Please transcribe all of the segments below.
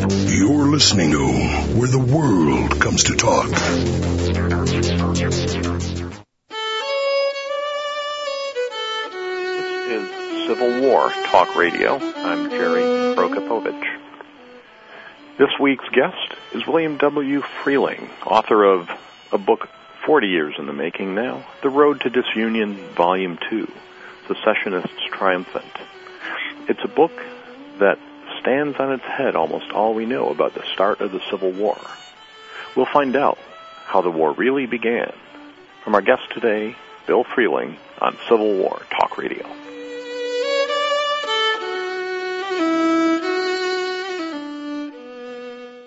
You're listening to Where the World Comes to Talk. This is Civil War Talk Radio. I'm Jerry Prokopowicz. This week's guest is William W. Freehling, author of a book 40 years in the making now, The Road to Disunion, Volume 2, Secessionists Triumphant. It's a book that stands on its head almost all we know about the start of the Civil War. We'll find out how the war really began from our guest today, Bill Freehling, on Civil War Talk Radio.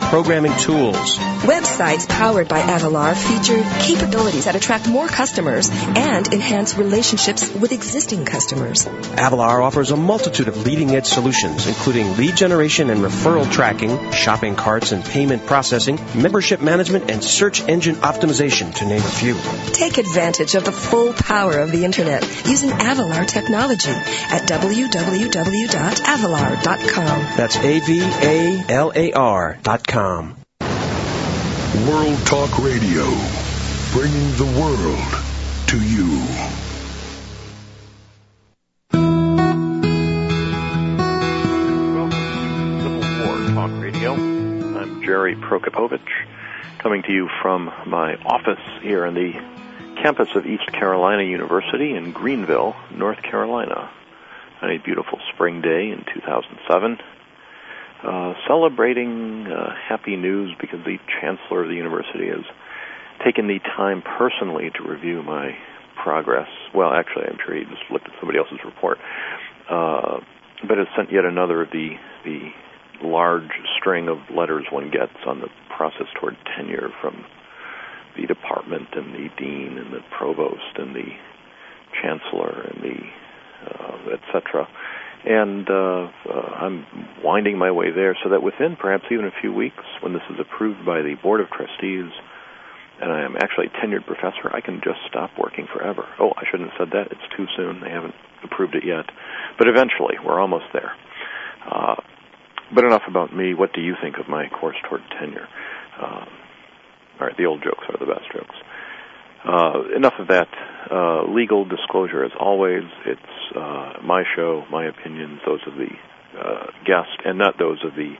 programming tools. Websites powered by Avalar feature capabilities that attract more customers and enhance relationships with existing customers. Avalar offers a multitude of leading edge solutions, including lead generation and referral tracking, shopping carts and payment processing, membership management, and search engine optimization, to name a few. Take advantage of the full power of the internet using Avalar technology at www.avalar.com. That's A-V-A-L-A-R dot World Talk Radio, bringing the world to you. Welcome to Civil War Talk Radio. I'm Jerry Prokopowicz, coming to you from my office here on the campus of East Carolina University in Greenville, North Carolina, on a beautiful spring day in 2007. Uh, celebrating uh, happy news because the chancellor of the university has taken the time personally to review my progress. Well, actually, I'm sure he just looked at somebody else's report, uh, but has sent yet another of the the large string of letters one gets on the process toward tenure from the department and the dean and the provost and the chancellor and the uh, etc. And uh, uh, I'm winding my way there so that within perhaps even a few weeks, when this is approved by the board of trustees, and I am actually a tenured professor, I can just stop working forever. Oh, I shouldn't have said that. It's too soon. They haven't approved it yet. But eventually, we're almost there. Uh, but enough about me. What do you think of my course toward tenure? Uh, all right, the old jokes are the best jokes. Uh, enough of that. Uh, legal disclosure, as always. It's uh, my show, my opinions, those of the uh, guest, and not those of the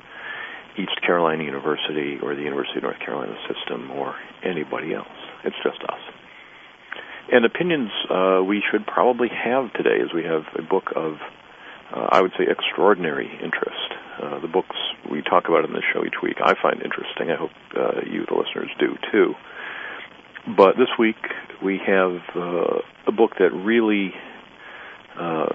East Carolina University or the University of North Carolina system or anybody else. It's just us. And opinions uh, we should probably have today, as we have a book of, uh, I would say, extraordinary interest. The books we talk about in this show each week, I find interesting. I hope you, the listeners, do too. But this week we have uh, a book that really uh,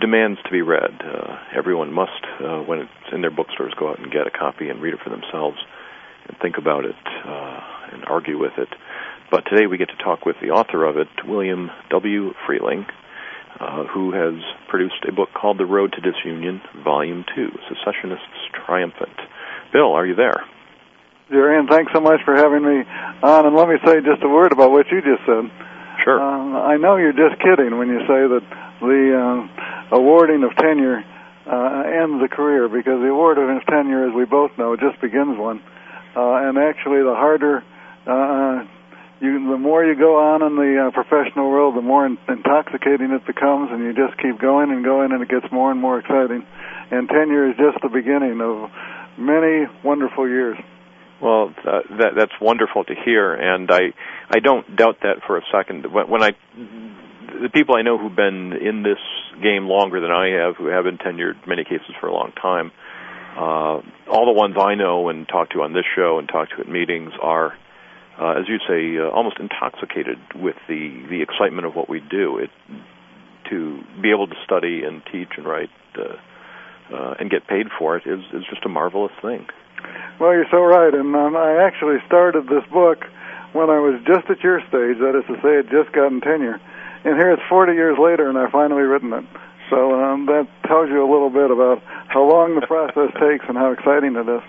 demands to be read. Uh, everyone must, uh, when it's in their bookstores, go out and get a copy and read it for themselves and think about it uh, and argue with it. But today we get to talk with the author of it, William W. Freehling, uh, who has produced a book called The Road to Disunion, Volume 2, Secessionists Triumphant. Bill, are you there? Jerry, and thanks so much for having me on. And let me say just a word about what you just said. Sure. Um, I know you're just kidding when you say that the uh, awarding of tenure uh, ends a career, because the award of tenure, as we both know, just begins one. Uh, and actually, the harder, uh, you, the more you go on in the uh, professional world, the more in- intoxicating it becomes, and you just keep going and going, and it gets more and more exciting. And tenure is just the beginning of many wonderful years. Well, uh, that that's wonderful to hear, and I I don't doubt that for a second. When, when I the people I know who've been in this game longer than I have, who have been tenured, many cases for a long time, uh, all the ones I know and talk to on this show and talk to at meetings are, uh, as you say, uh, almost intoxicated with the the excitement of what we do. It to be able to study and teach and write uh, uh, and get paid for it is is just a marvelous thing. Well, you're so right, and um, I actually started this book when I was just at your stage. That is to say, it just gotten tenure, and here it's 40 years later, and I've finally written it. So um, that tells you a little bit about how long the process takes and how exciting it is.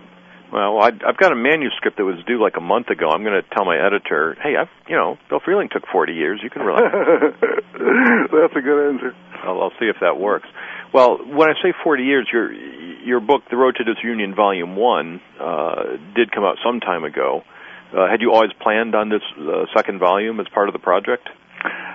Well, I, I've got a manuscript that was due like a month ago. I'm going to tell my editor, hey, I've, you know, Bill Freehling took 40 years. You can relax. That's a good answer. I'll, I'll see if that works. Well, when I say 40 years, your your book, The Road to Disunion, Volume One, uh, did come out some time ago. Uh, had you always planned on this uh, second volume as part of the project?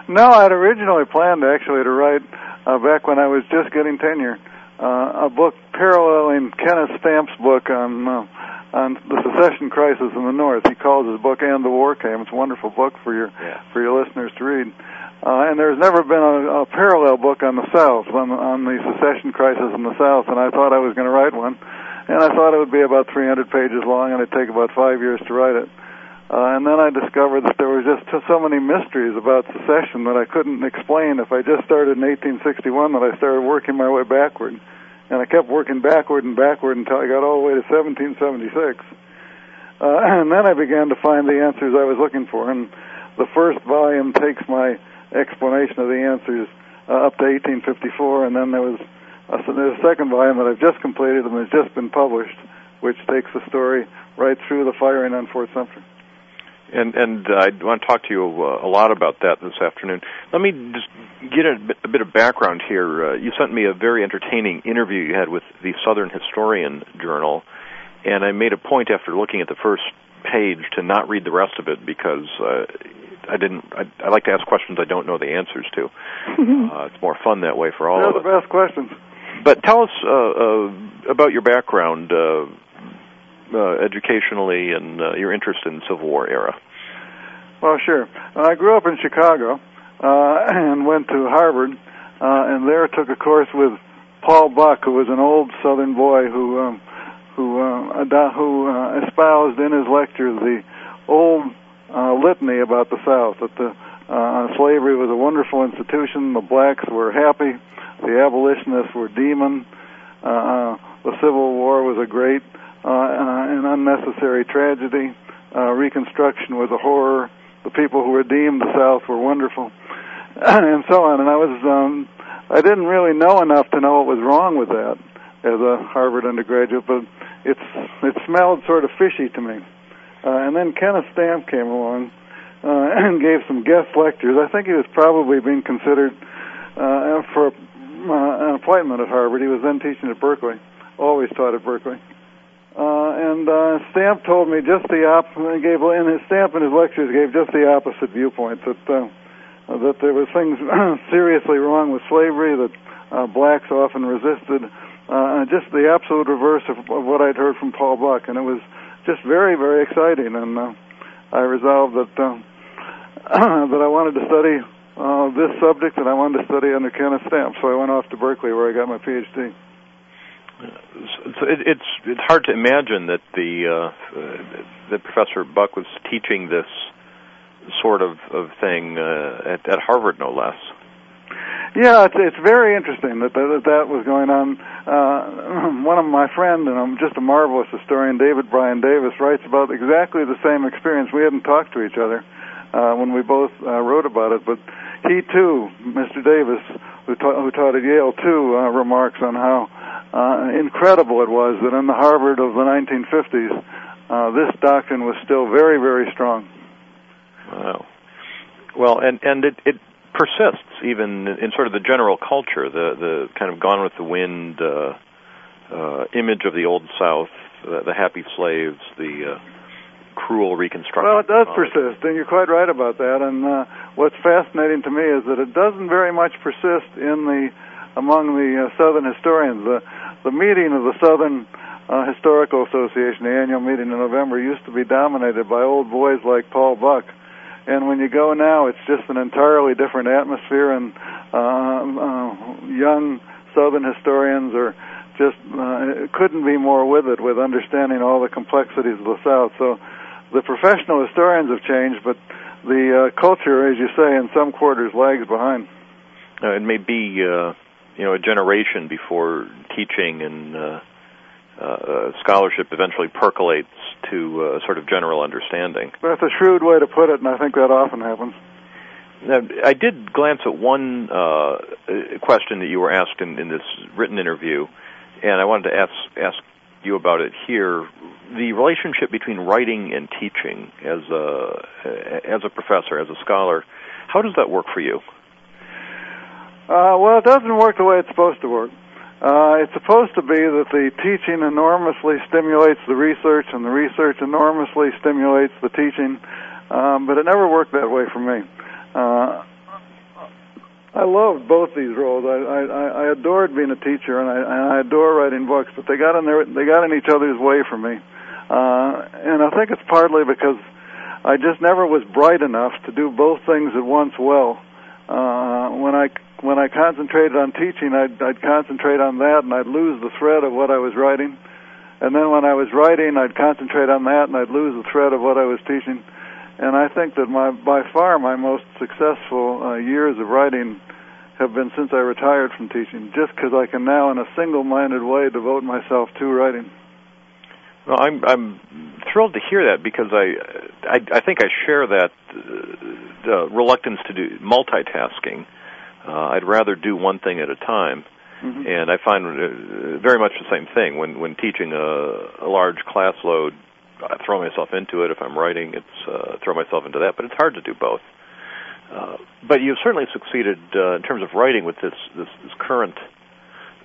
No, I'd originally planned actually to write uh, back when I was just getting tenure uh, a book paralleling Kenneth Stampp's book on uh, on the secession crisis in the North. He calls his book "And the War Came." It's a wonderful book for your Yeah. for your listeners to read. Uh, and there's never been a, a parallel book on the South, on, on the secession crisis in the South, and I thought I was going to write one. And I thought it would be about 300 pages long, and it'd take about five years to write it. Uh, and then I discovered that there were just so many mysteries about secession that I couldn't explain if I just started in 1861 that I started working my way backward. And I kept working backward and backward until I got all the way to 1776. Uh, and then I began to find the answers I was looking for. And the first volume takes my explanation of the answers uh, up to 1854, and then there was a, a second volume that I've just completed and has just been published, which takes the story right through the firing on Fort Sumter. And and I want to talk to you uh, a lot about that this afternoon. Let me just get a bit, a bit of background here. Uh, you sent me a very entertaining interview you had with the Southern Historian Journal, and I made a point after looking at the first page to not read the rest of it because uh, I didn't. I, I like to ask questions I don't know the answers to. uh, it's more fun that way for all They're of us. the best questions. But tell us uh, uh, about your background, uh, uh, educationally, and uh, your interest in the Civil War era. Well, sure. I grew up in Chicago uh, and went to Harvard, uh, and there took a course with Paul Buck, who was an old Southern boy who um, who uh, who uh, espoused in his lectures the old uh, litany about the South. That the uh, slavery was a wonderful institution. The blacks were happy. The abolitionists were demon. Uh, the Civil War was a great uh, uh, and unnecessary tragedy. Uh, Reconstruction was a horror. The people who redeemed the South were wonderful, and so on. And I was, um, I didn't really know enough to know what was wrong with that as a Harvard undergraduate, but it's it smelled sort of fishy to me. Uh, and then Kenneth Stampp came along uh, and gave some guest lectures. I think he was probably being considered uh, for uh, an appointment at Harvard. He was then teaching at Berkeley, always taught at Berkeley. Uh, and uh, Stampp told me just the op. Gave in his Stampp in his lectures gave just the opposite viewpoint that uh, that there was things seriously wrong with slavery, that uh, blacks often resisted, uh, just the absolute reverse of, of what I'd heard from Paul Buck, and it was just very very exciting. And uh, I resolved that uh, that I wanted to study uh, this subject, and I wanted to study under Kenneth Stampp. So I went off to Berkeley, where I got my PhD. So it, it's it's hard to imagine that the uh, uh, that Professor Buck was teaching this sort of of thing uh, at, at Harvard, no less. Yeah, it's it's very interesting that that, that was going on. Uh, one of my friend and I'm just a marvelous historian, David Brion Davis, writes about exactly the same experience. We hadn't talked to each other uh, when we both uh, wrote about it, but he too, Mr. Davis, who, ta- who taught at Yale, too, uh, remarks on how uh, incredible it was that in the Harvard of the 1950s, uh, this doctrine was still very, very strong. Wow. Well, and and it it persists even in sort of the general culture, the the kind of gone with the wind uh, uh, image of the old South, the, the happy slaves, the uh, cruel Reconstruction. Well, it does persist, and you're quite right about that. And uh, what's fascinating to me is that it doesn't very much persist in the among the uh, Southern historians. The the meeting of the Southern uh, Historical Association, the annual meeting in November, used to be dominated by old boys like Paul Buck. And when you go now, it's just an entirely different atmosphere, and uh, uh, young Southern historians are just uh, couldn't be more with it with understanding all the complexities of the South. So the professional historians have changed, but the uh, culture, as you say, in some quarters lags behind. Uh, it may be uh, you know a generation before teaching and uh, uh, scholarship eventually percolates to uh, sort of general understanding. That's a shrewd way to put it, and I think that often happens. Now, I did glance at one uh, question that you were asked in, in this written interview, and I wanted to ask ask you about it here. The relationship between writing and teaching as a as a professor, as a scholar, how does that work for you? Uh, well, it doesn't work the way it's supposed to work. Uh, it's supposed to be that the teaching enormously stimulates the research, and the research enormously stimulates the teaching. Um, but it never worked that way for me. Uh, I loved both these roles. I, I, I adored being a teacher, and I, and I adore writing books. But they got in their, they got in each other's way for me, uh, and I think it's partly because I just never was bright enough to do both things at once well. Uh, when I when I concentrated on teaching, I'd, I'd concentrate on that, and I'd lose the thread of what I was writing. And then when I was writing, I'd concentrate on that, and I'd lose the thread of what I was teaching. And I think that my by far my most successful uh, years of writing have been since I retired from teaching, just because I can now, in a single-minded way, devote myself to writing. Well, I'm I'm thrilled to hear that because I I, I think I share that uh, reluctance to do multitasking. Uh, I'd rather do one thing at a time. Mm-hmm. And I find uh, very much the same thing when when teaching a, a large class load. I throw myself into it. If I'm writing, it's uh, throw myself into that. But it's hard to do both. Uh, but you've certainly succeeded uh, in terms of writing with this this, this current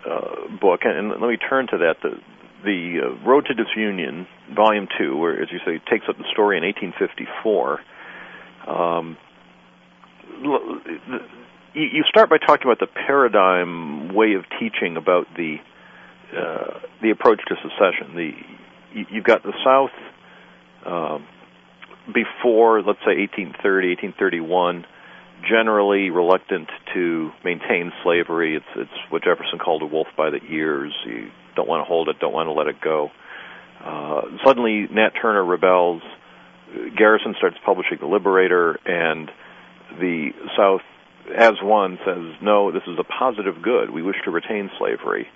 uh, book. And, and, let me turn to that. The, the uh, Road to Disunion, Volume Two, where, as you say, takes up the story in 1854. Um, you start by talking about the paradigm way of teaching about the uh, the approach to secession. The you've got the South uh, before, let's say, 1830, 1831, generally reluctant to maintain slavery. It's it's what Jefferson called a wolf by the ears. You don't want to hold it, don't want to let it go. Uh, suddenly, Nat Turner rebels. Garrison starts publishing the Liberator, and the South, as one, says, "No, this is a positive good. We wish to retain slavery."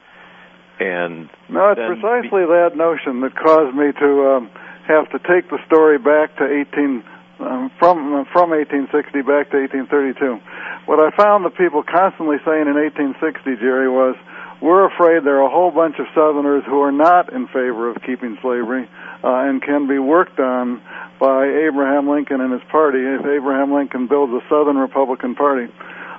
And no, it's precisely be- that notion that caused me to um, have to take the story back to 18 um, from from 1860 back to 1832. What I found the people constantly saying in 1860, Jerry, was we're afraid there are a whole bunch of Southerners who are not in favor of keeping slavery uh, and can be worked on by Abraham Lincoln and his party if Abraham Lincoln builds a Southern Republican Party.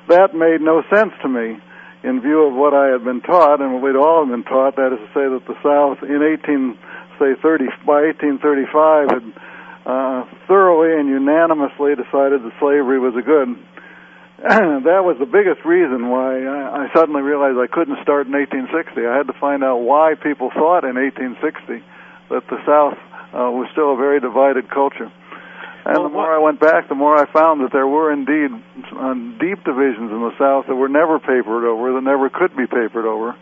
That made no sense to me in view of what I had been taught and what we'd all been taught. That is to say that the South in 18 say 30 by 1835 had uh, thoroughly and unanimously decided that slavery was a good. that was the biggest reason why I, I suddenly realized I couldn't start in 1860. I had to find out why people thought in 1860 that the South uh, was still a very divided culture. And well, the more I went back, the more I found that there were indeed uh, deep divisions in the South that were never papered over, that never could be papered over,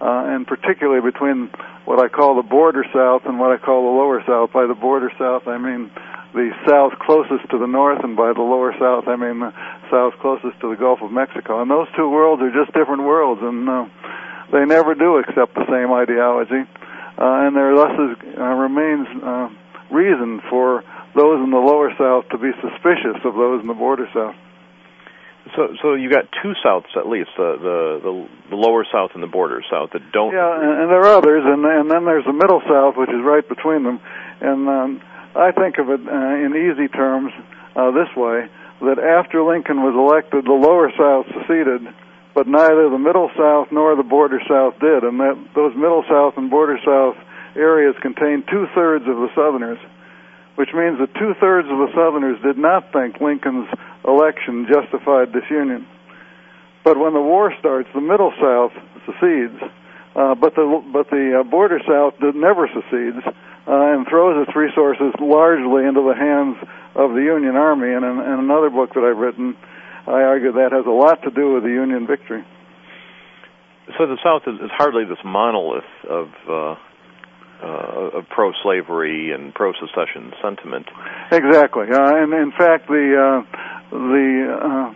uh, and particularly between what I call the border South and what I call the lower South. By the border South, I mean the south closest to the north, and by the lower south, I mean the south closest to the Gulf of Mexico. And those two worlds are just different worlds, and uh, they never do accept the same ideology. Uh, and there thus is, uh, remains uh, reason for those in the lower south to be suspicious of those in the border south. So, so you got two souths at least, the the the, the lower south and the border south that don't. Yeah, and, and there are others, and and then there's the middle south, which is right between them, and um, I think of it uh, in easy terms uh, this way that after Lincoln was elected, the lower South seceded, but neither the Middle South nor the Border South did, and that those Middle South and Border South areas contained two thirds of the Southerners, which means that two thirds of the Southerners did not think Lincoln's election justified disunion. But when the war starts, the Middle South secedes, uh, but the but the uh, Border South did, never secedes uh, and throws its resources largely into the hands of the Union Army. And in, in another book that I've written, I argue that has a lot to do with the Union victory. So the South is, is hardly this monolith of uh, uh, of pro-slavery and pro-secession sentiment. Exactly, uh, and in fact, the uh, the uh,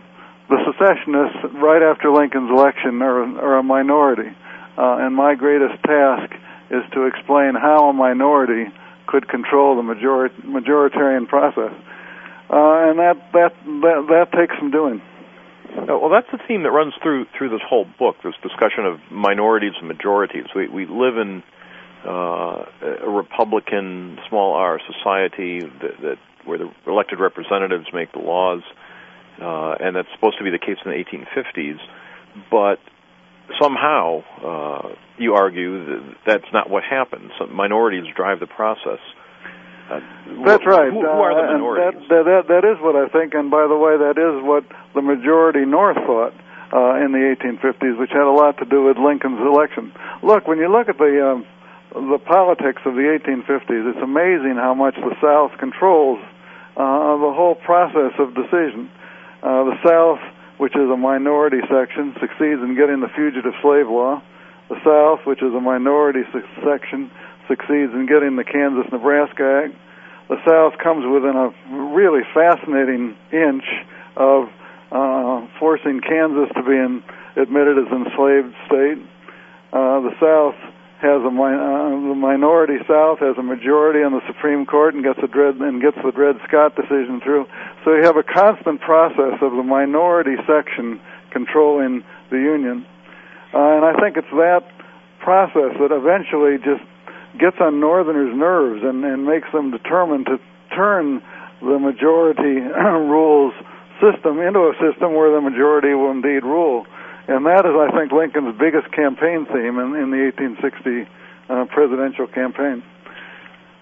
the secessionists right after Lincoln's election are, are a minority, uh, and my greatest task is to explain how a minority could control the majoritarian process, uh, and that, that that that takes some doing. Uh, well, that's the theme that runs through through this whole book. This discussion of minorities and majorities. We we live in uh, a Republican small R society that, that where the elected representatives make the laws, uh, and that's supposed to be the case in the 1850s. But somehow, uh, you argue that that's not what happens. Minorities drive the process. Uh, That's right. Who, who are the uh, minorities? That, that, that is what I think, and by the way, that is what the majority North thought uh, in the 1850s, which had a lot to do with Lincoln's election. Look, when you look at the um, the politics of the 1850s, it's amazing how much the South controls uh, the whole process of decision. Uh, the South, which is a minority section, succeeds in getting the fugitive slave law. The South, which is a minority section, succeeds in getting the Kansas-Nebraska Act. The South comes within a really fascinating inch of uh, forcing Kansas to be in, admitted as an enslaved state. Uh, the South has a uh, the minority South has a majority on the Supreme Court and gets a Dred and gets the Dred Scott decision through. So you have a constant process of the minority section controlling the Union, uh, and I think it's that process that eventually just gets on Northerners' nerves and, and makes them determined to turn the majority rules system into a system where the majority will indeed rule. And that is, I think, Lincoln's biggest campaign theme in, in the 1860 uh, presidential campaign.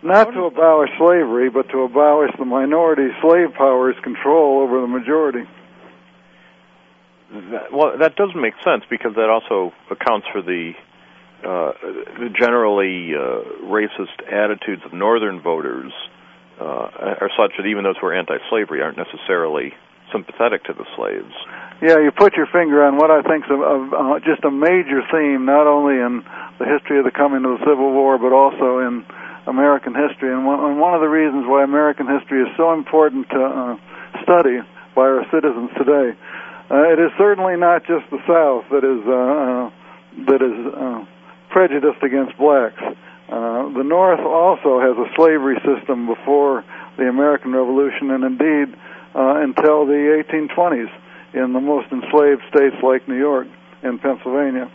Not to abolish slavery, but to abolish the minority slave power's control over the majority. That, well, that does make sense because that also accounts for the uh, generally uh, racist attitudes of northern voters uh, are such that even those who are anti-slavery aren't necessarily sympathetic to the slaves. Yeah, you put your finger on what I think is a, a, just a major theme, not only in the history of the coming of the Civil War, but also in American history. And one, and one of the reasons why American history is so important to uh, study by our citizens today. Uh, it is certainly not just the South that is uh, uh, that is uh, prejudiced against blacks. Uh, the North also has a slavery system before the American Revolution, and indeed uh, until the 1820s in the most enslaved states like New York and Pennsylvania.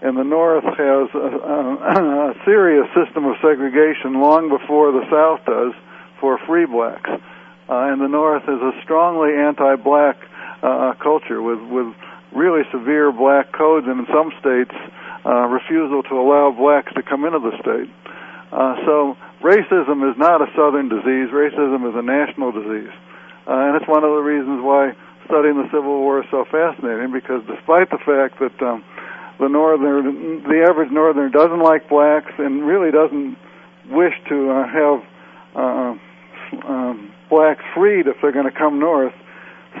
And the North has a, a, a serious system of segregation long before the South does for free blacks. Uh, and the North is a strongly anti-black uh, culture with with really severe black codes, and in some states uh, refusal to allow blacks to come into the state. Uh, so racism is not a southern disease. Racism is a national disease. Uh, and it's one of the reasons why studying the Civil War is so fascinating because despite the fact that um, the northern, the average northerner doesn't like blacks and really doesn't wish to uh, have uh, um, blacks freed if they're going to come north,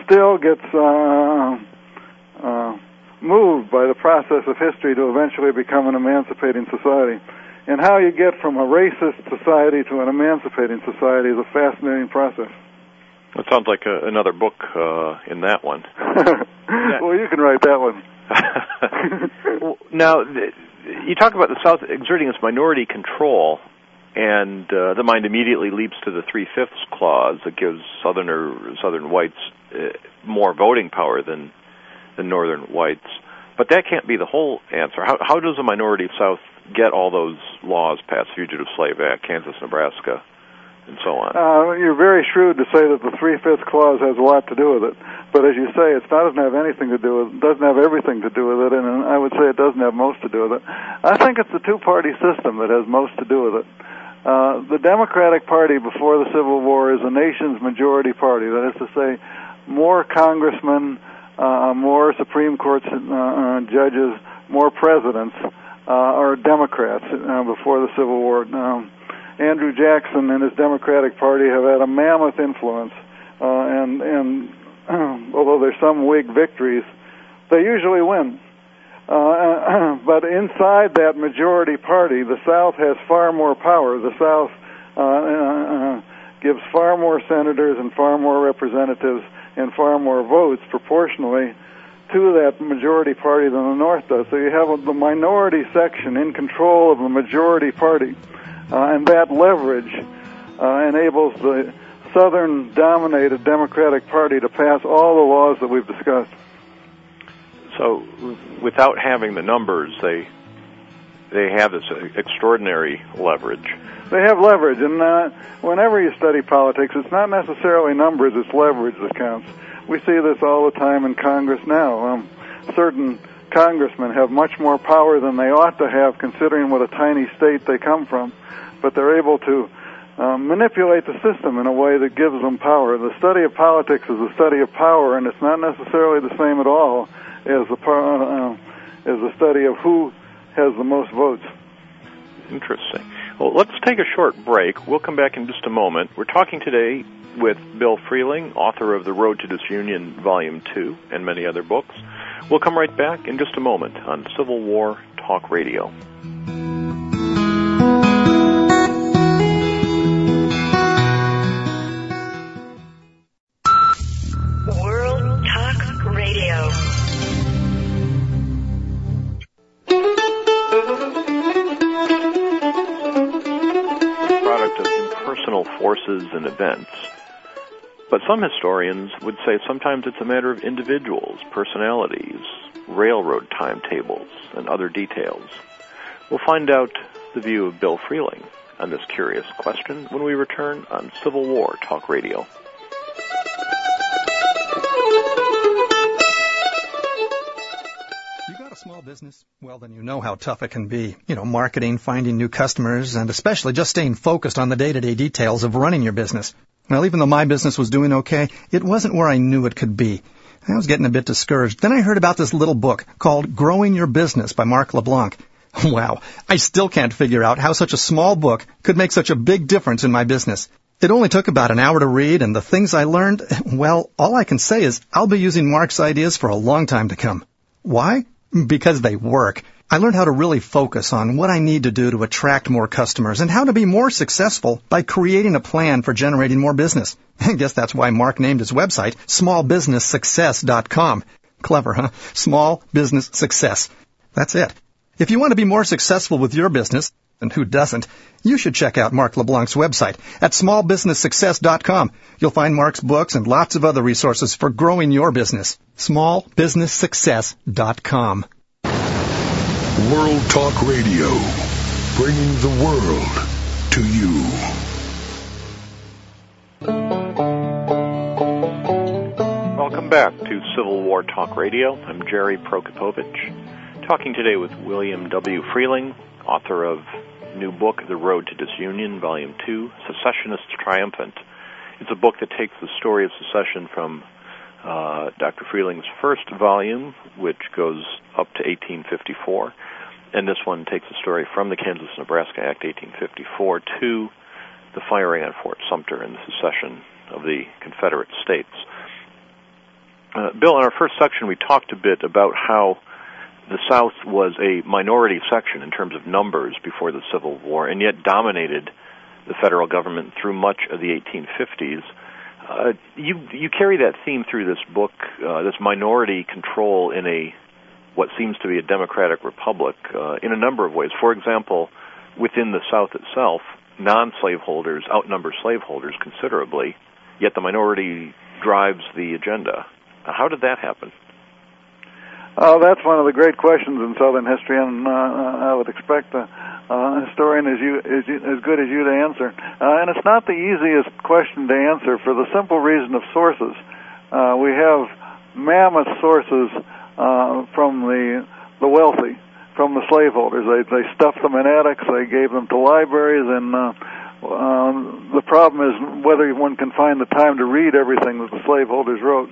still gets uh, uh, moved by the process of history to eventually become an emancipating society. And how you get from a racist society to an emancipating society is a fascinating process. It sounds like a, another book uh, in that one. well, you can write that one. now, you talk about the South exerting its minority control, and uh, the mind immediately leaps to the three fifths clause that gives Southerner Southern whites uh, more voting power than the northern whites. But that can't be the whole answer. How, how does a minority South get all those laws passed, Fugitive Slave Act, Kansas, Nebraska, and so on? Uh, you're very shrewd to say that the three-fifths clause has a lot to do with it. But as you say, it doesn't have anything to do with, it, doesn't have everything to do with it, and I would say it doesn't have most to do with it. I think it's the two-party system that has most to do with it. Uh, the Democratic Party before the Civil War is the nation's majority party. That is to say, more congressmen, uh, more Supreme Court uh, uh, judges, more presidents uh, are Democrats uh, before the Civil War. Um, Andrew Jackson and his Democratic Party have had a mammoth influence, uh, and and although there's some Whig victories, they usually win. Uh, but inside that majority party, the South has far more power. The South uh, uh, gives far more senators and far more representatives and far more votes proportionally to that majority party than the North does. So you have the minority section in control of the majority party, uh, and that leverage uh, enables the Southern dominated Democratic Party to pass all the laws that we've discussed. So, without having the numbers, they they have this extraordinary leverage. They have leverage, and uh, whenever you study politics, it's not necessarily numbers; it's leverage that counts. We see this all the time in Congress now. Um, certain congressmen have much more power than they ought to have, considering what a tiny state they come from, but they're able to um, manipulate the system in a way that gives them power. The study of politics is a study of power, and it's not necessarily the same at all as the uh, as the study of who has the most votes. Interesting. Well, let's take a short break. We'll come back in just a moment. We're talking today with Bill Freehling, author of The Road to Disunion, Volume 2, and many other books. We'll come right back in just a moment on Civil War Talk Radio. Some historians would say sometimes it's a matter of individuals, personalities, railroad timetables, and other details. We'll find out the view of Bill Freehling on this curious question when we return on Civil War Talk Radio. You got a small business? Well, then you know how tough it can be. You know, marketing, finding new customers, and especially just staying focused on the day-to-day details of running your business. Well, even though my business was doing okay, it wasn't where I knew it could be. I was getting a bit discouraged. Then I heard about this little book called Growing Your Business by Mark LeBlanc. Wow, I still can't figure out how such a small book could make such a big difference in my business. It only took about an hour to read, and the things I learned, well, all I can say is I'll be using Mark's ideas for a long time to come. Why? Because they work. I learned how to really focus on what I need to do to attract more customers and how to be more successful by creating a plan for generating more business. I guess that's why Mark named his website smallbusinesssuccess.com. Clever, huh? Small business success. That's it. If you want to be more successful with your business, and who doesn't, you should check out Mark LeBlanc's website at smallbusinesssuccess.com. You'll find Mark's books and lots of other resources for growing your business. smallbusinesssuccess.com. World Talk Radio, bringing the world to you. Welcome back to Civil War Talk Radio. I'm Jerry Prokopowicz, talking today with William W. Freehling, author of new book, The Road to Disunion, Volume 2, Secessionists Triumphant. It's a book that takes the story of secession from uh, Dr. Freehling's first volume, which goes up to 1854, and this one takes the story from the Kansas-Nebraska Act 1854 to the firing on Fort Sumter and the secession of the Confederate States. Uh, Bill, in our first section, we talked a bit about how the South was a minority section in terms of numbers before the Civil War, and yet dominated the federal government through much of the 1850s. Uh, you you carry that theme through this book, uh, this minority control in a what seems to be a democratic republic uh, in a number of ways. For example, within the South itself, non-slaveholders outnumber slaveholders considerably, yet the minority drives the agenda. How did that happen? Uh, that's one of the great questions in Southern history, and uh, I would expect a, a historian as you, as you as good as you to answer. Uh, and it's not the easiest question to answer for the simple reason of sources. Uh, we have mammoth sources uh, from the the wealthy, from the slaveholders. They they stuffed them in attics. They gave them to libraries, and uh, um, the problem is whether one can find the time to read everything that the slaveholders wrote.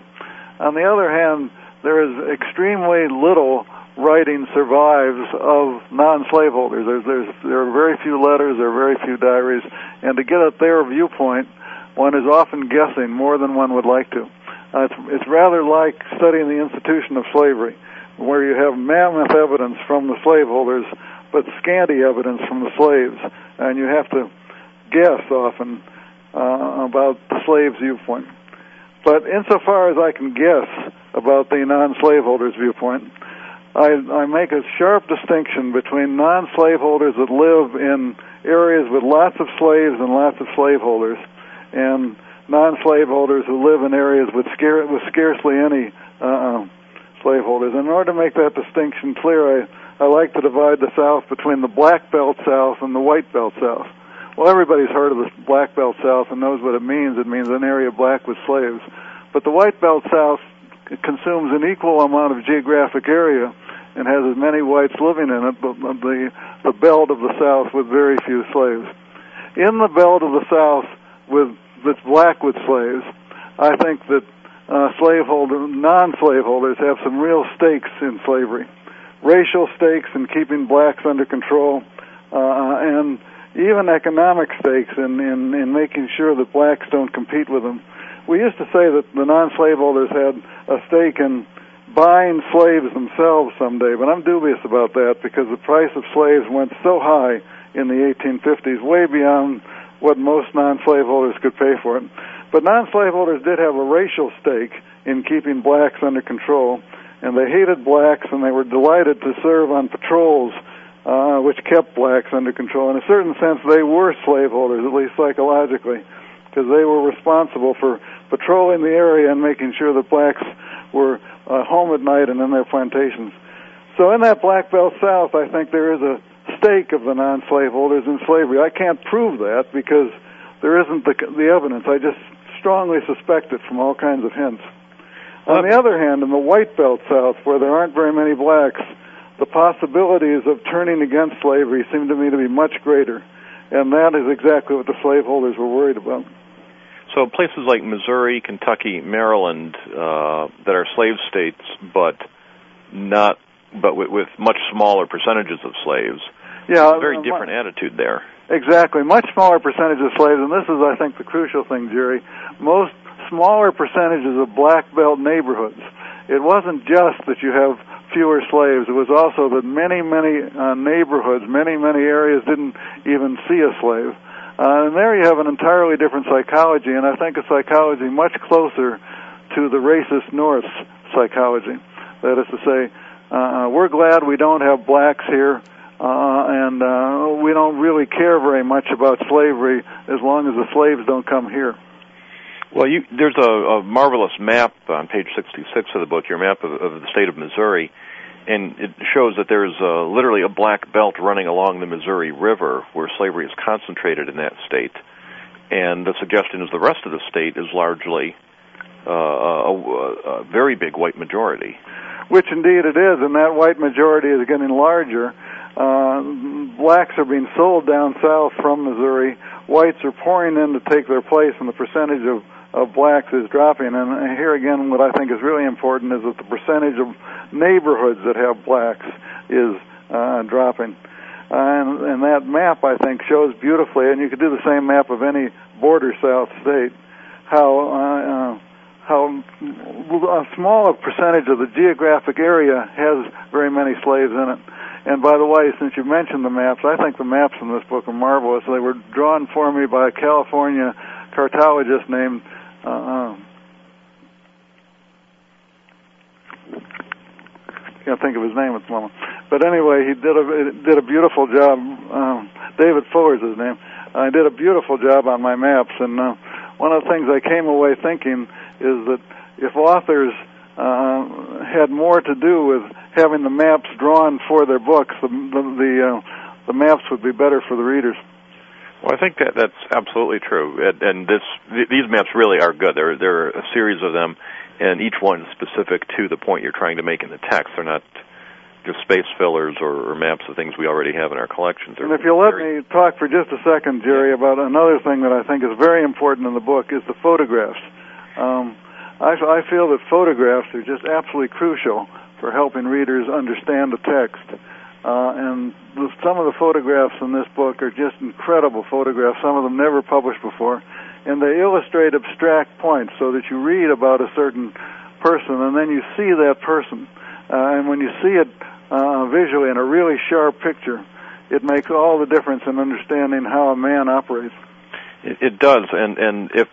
On the other hand there is extremely little writing survives of non-slaveholders. There's, there's, there are very few letters, there are very few diaries, and to get at their viewpoint, one is often guessing more than one would like to. Uh, it's, it's rather like studying the institution of slavery, where you have mammoth evidence from the slaveholders, but scanty evidence from the slaves, and you have to guess often uh, about the slave's viewpoint. But insofar as I can guess about the non-slaveholders viewpoint. I, I make a sharp distinction between non-slaveholders that live in areas with lots of slaves and lots of slaveholders, and non-slaveholders who live in areas with, scare, with scarcely any uh, slaveholders. And in order to make that distinction clear, I, I like to divide the South between the Black Belt South and the White Belt South. Well, everybody's heard of the Black Belt South and knows what it means. It means an area black with slaves. But the White Belt South consumes an equal amount of geographic area and has as many whites living in it, but the, the belt of the South with very few slaves. In the belt of the South with that's black with slaves, I think that uh, slaveholder, non-slaveholders have some real stakes in slavery, racial stakes in keeping blacks under control, uh, and even economic stakes in, in in making sure that blacks don't compete with them. We used to say that the non-slaveholders had a stake in buying slaves themselves someday, but I'm dubious about that because the price of slaves went so high in the 1850s, way beyond what most non-slaveholders could pay for it. But non-slaveholders did have a racial stake in keeping blacks under control, and they hated blacks, and they were delighted to serve on patrols, uh, which kept blacks under control. In a certain sense, they were slaveholders, at least psychologically, because they were responsible for patrolling the area and making sure that blacks were uh, home at night and in their plantations. So in that Black Belt South, I think there is a stake of the non-slaveholders in slavery. I can't prove that because there isn't the, the evidence. I just strongly suspect it from all kinds of hints. On the other hand, in the White Belt South, where there aren't very many blacks, the possibilities of turning against slavery seem to me to be much greater. And that is exactly what the slaveholders were worried about. So places like Missouri, Kentucky, Maryland, uh, that are slave states, but not, but with, with much smaller percentages of slaves. Yeah, a very uh, different attitude there. Exactly, much smaller percentage of slaves, and this is, I think, the crucial thing, Jerry. Most smaller percentages of black belt neighborhoods. It wasn't just that you have fewer slaves. It was also that many, many uh, neighborhoods, many, many areas didn't even see a slave. Uh, and there you have an entirely different psychology, and I think a psychology much closer to the racist North's psychology. That is to say, uh, we're glad we don't have blacks here uh, and uh, we don't really care very much about slavery as long as the slaves don't come here. Well, you, there's a, a marvelous map on page 66 of the book, your map of, of the state of Missouri, and it shows that there's uh, literally a black belt running along the Missouri River where slavery is concentrated in that state. And the suggestion is the rest of the state is largely uh, a, a very big white majority. Which indeed it is, and that white majority is getting larger uh, blacks are being sold down south from Missouri. Whites are pouring in to take their place, and the percentage of, of blacks is dropping. And here again, what I think is really important is that the percentage of neighborhoods that have blacks is uh, dropping. Uh, and, and that map, I think, shows beautifully, and you could do the same map of any border South state, how uh, uh, how a small percentage of the geographic area has very many slaves in it. And by the way, since you mentioned the maps, I think the maps in this book are marvelous. They were drawn for me by a California cartologist named. Uh, uh can't think of his name at the moment, but anyway, he did a did a beautiful job. Um, David Fuller's his name. Uh, did a beautiful job on my maps, and uh, one of the things I came away thinking is that if authors uh, had more to do with having the maps drawn for their books, the the the, uh, the maps would be better for the readers. Well, I think that that's absolutely true, and, and this th- these maps really are good. There there are a series of them, and each one is specific to the point you're trying to make in the text. They're not just space fillers or, or maps of things we already have in our collections. They're and if you'll let me talk for just a second, Jerry, about another thing that I think is very important in the book is the photographs. Um, I, I feel that photographs are just absolutely crucial for helping readers understand the text. Uh, and the, some of the photographs in this book are just incredible photographs, some of them never published before. And they illustrate abstract points so that you read about a certain person and then you see that person. Uh, and when you see it uh, visually in a really sharp picture, it makes all the difference in understanding how a man operates. It, it does, and and if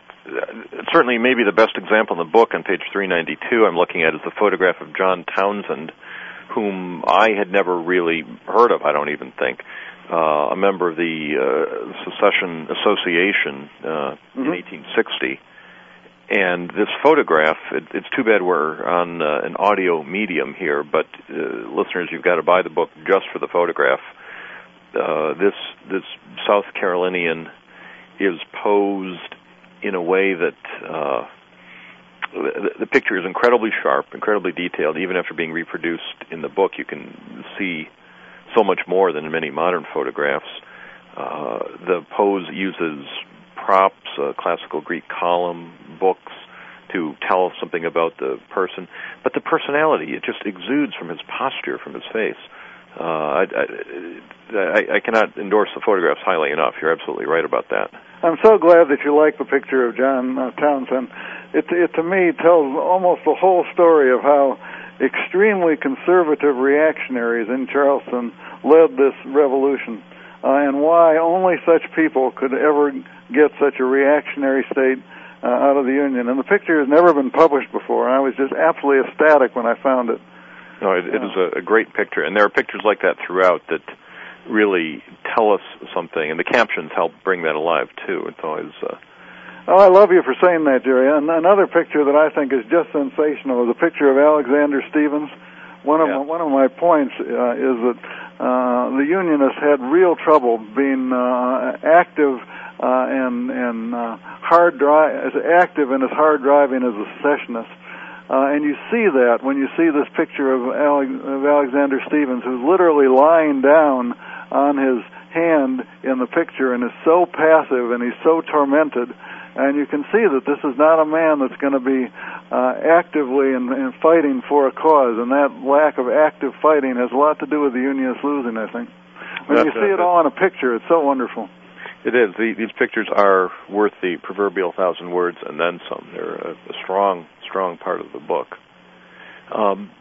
certainly maybe the best example in the book on page 392 I'm looking at is the photograph of John Townsend, whom I had never really heard of, I don't even think. Uh, a member of the uh, Secession Association uh, mm-hmm. in 1860. And this photograph, it, it's too bad we're on uh, an audio medium here, but uh, listeners, you've got to buy the book just for the photograph. Uh, this this South Carolinian is posed in a way that uh, the, the picture is incredibly sharp, incredibly detailed. Even after being reproduced in the book, you can see so much more than in many modern photographs. Uh, the pose uses props, uh, classical Greek column, books to tell something about the person, but the personality it just exudes from his posture, from his face. Uh, I, I, I cannot endorse the photographs highly enough. You're absolutely right about that. I'm so glad that you like the picture of John uh, Townsend. It, it to me tells almost the whole story of how extremely conservative reactionaries in Charleston led this revolution, uh, and why only such people could ever get such a reactionary state uh, out of the Union. And the picture has never been published before, and I was just absolutely ecstatic when I found it. No, it, it is a, a great picture, and there are pictures like that throughout that really tell us something, and the captions help bring that alive too. It's always. Uh, Oh, I love you for saying that, Jerry. And another picture that I think is just sensational is a picture of Alexander Stephens. One of yeah. my, one of my points uh, is that uh, the Unionists had real trouble being uh, active uh, and and uh, hard drive as active and as hard driving as the secessionists. Uh, and you see that when you see this picture of, Ale- of Alexander Stephens, who's literally lying down on his hand in the picture and is so passive and he's so tormented and you can see that this is not a man that's going to be uh, actively in, in fighting for a cause, and that lack of active fighting has a lot to do with the Unionists losing. I think when That's you see it all in a picture, it's so wonderful. It is. The, these pictures are worth the proverbial thousand words and then some. They're a, a strong, strong part of the book. Um,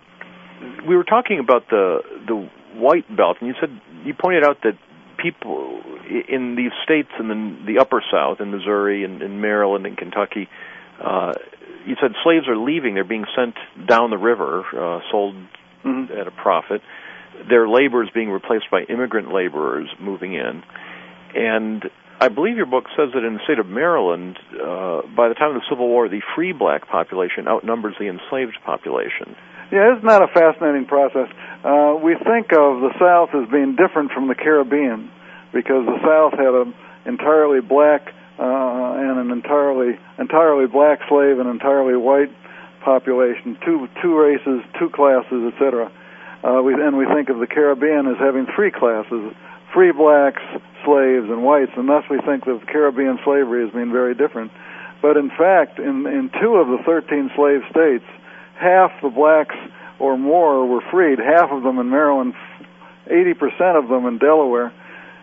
we were talking about the the white belt, and you said you pointed out that people in these states in the, the upper South, in Missouri and in Maryland and Kentucky, uh, you said slaves are leaving; they're being sent down the river, uh, sold mm-hmm. at a profit. Their labor is being replaced by immigrant laborers moving in, and I believe your book says that in the state of Maryland, uh, by the time of the Civil War, the free black population outnumbers the enslaved population. Yeah, isn't that a fascinating process? Uh, we think of the South as being different from the Caribbean because the South had an entirely black uh, and an entirely entirely black slave and entirely white population, two two races, two classes, etc. Uh, we, and we think of the Caribbean as having three classes: free blacks, slaves, and whites. And thus, we think of Caribbean slavery as being very different. But in fact, in in two of the 13 slave states, half the blacks or more were freed, half of them in Maryland, 80% of them in Delaware.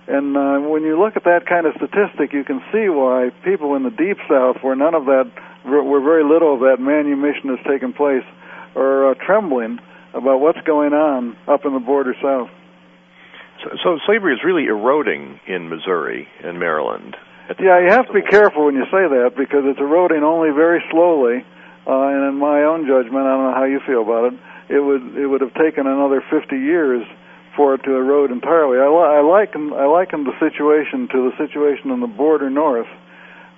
And uh, when you look at that kind of statistic, you can see why people in the deep south, where none of that, where very little of that manumission has taken place, are uh, trembling about what's going on up in the border south. So, so slavery is really eroding in Missouri and Maryland. Yeah, you have to be careful when you say that because it's eroding only very slowly uh, and in my own judgment, I don't know how you feel about it. It would it would have taken another 50 years for it to erode entirely. I, li- I liken I liken the situation to the situation in the border north,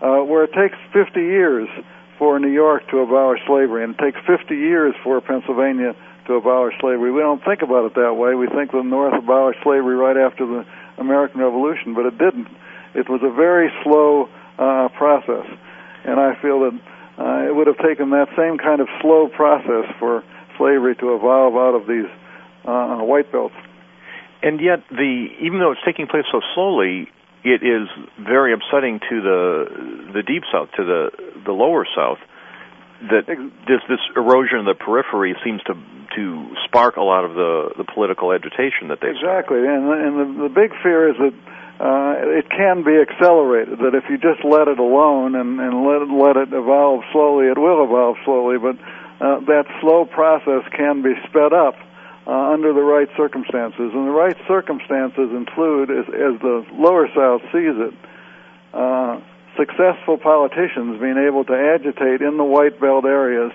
uh, where it takes 50 years for New York to abolish slavery, and it takes 50 years for Pennsylvania to abolish slavery. We don't think about it that way. We think the North abolished slavery right after the American Revolution, but it didn't. It was a very slow uh, process, and I feel that uh, it would have taken that same kind of slow process for slavery to evolve out of these uh, white belts. And yet, the even though it's taking place so slowly, it is very upsetting to the the deep south, to the the lower south, that this this erosion of the periphery seems to to spark a lot of the the political agitation that they exactly. And and the, the big fear is that uh, it can be accelerated. That if you just let it alone and, and let it, let it evolve slowly, it will evolve slowly. But uh, that slow process can be sped up uh, under the right circumstances. And the right circumstances include, as, as the lower South sees it, uh, successful politicians being able to agitate in the white belt areas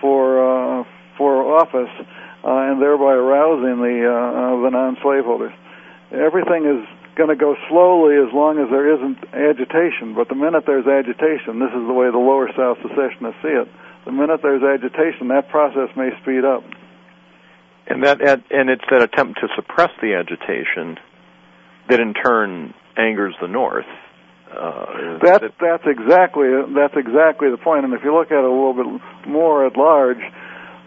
for uh, for office uh, and thereby arousing the the non-slaveholders. Everything is going to go slowly as long as there isn't agitation. But the minute there's agitation, this is the way the lower South secessionists see it. The minute there's agitation, that process may speed up. And that and it's that attempt to suppress the agitation that in turn angers the North. Uh, that, that's exactly that's exactly the point. And if you look at it a little bit more at large,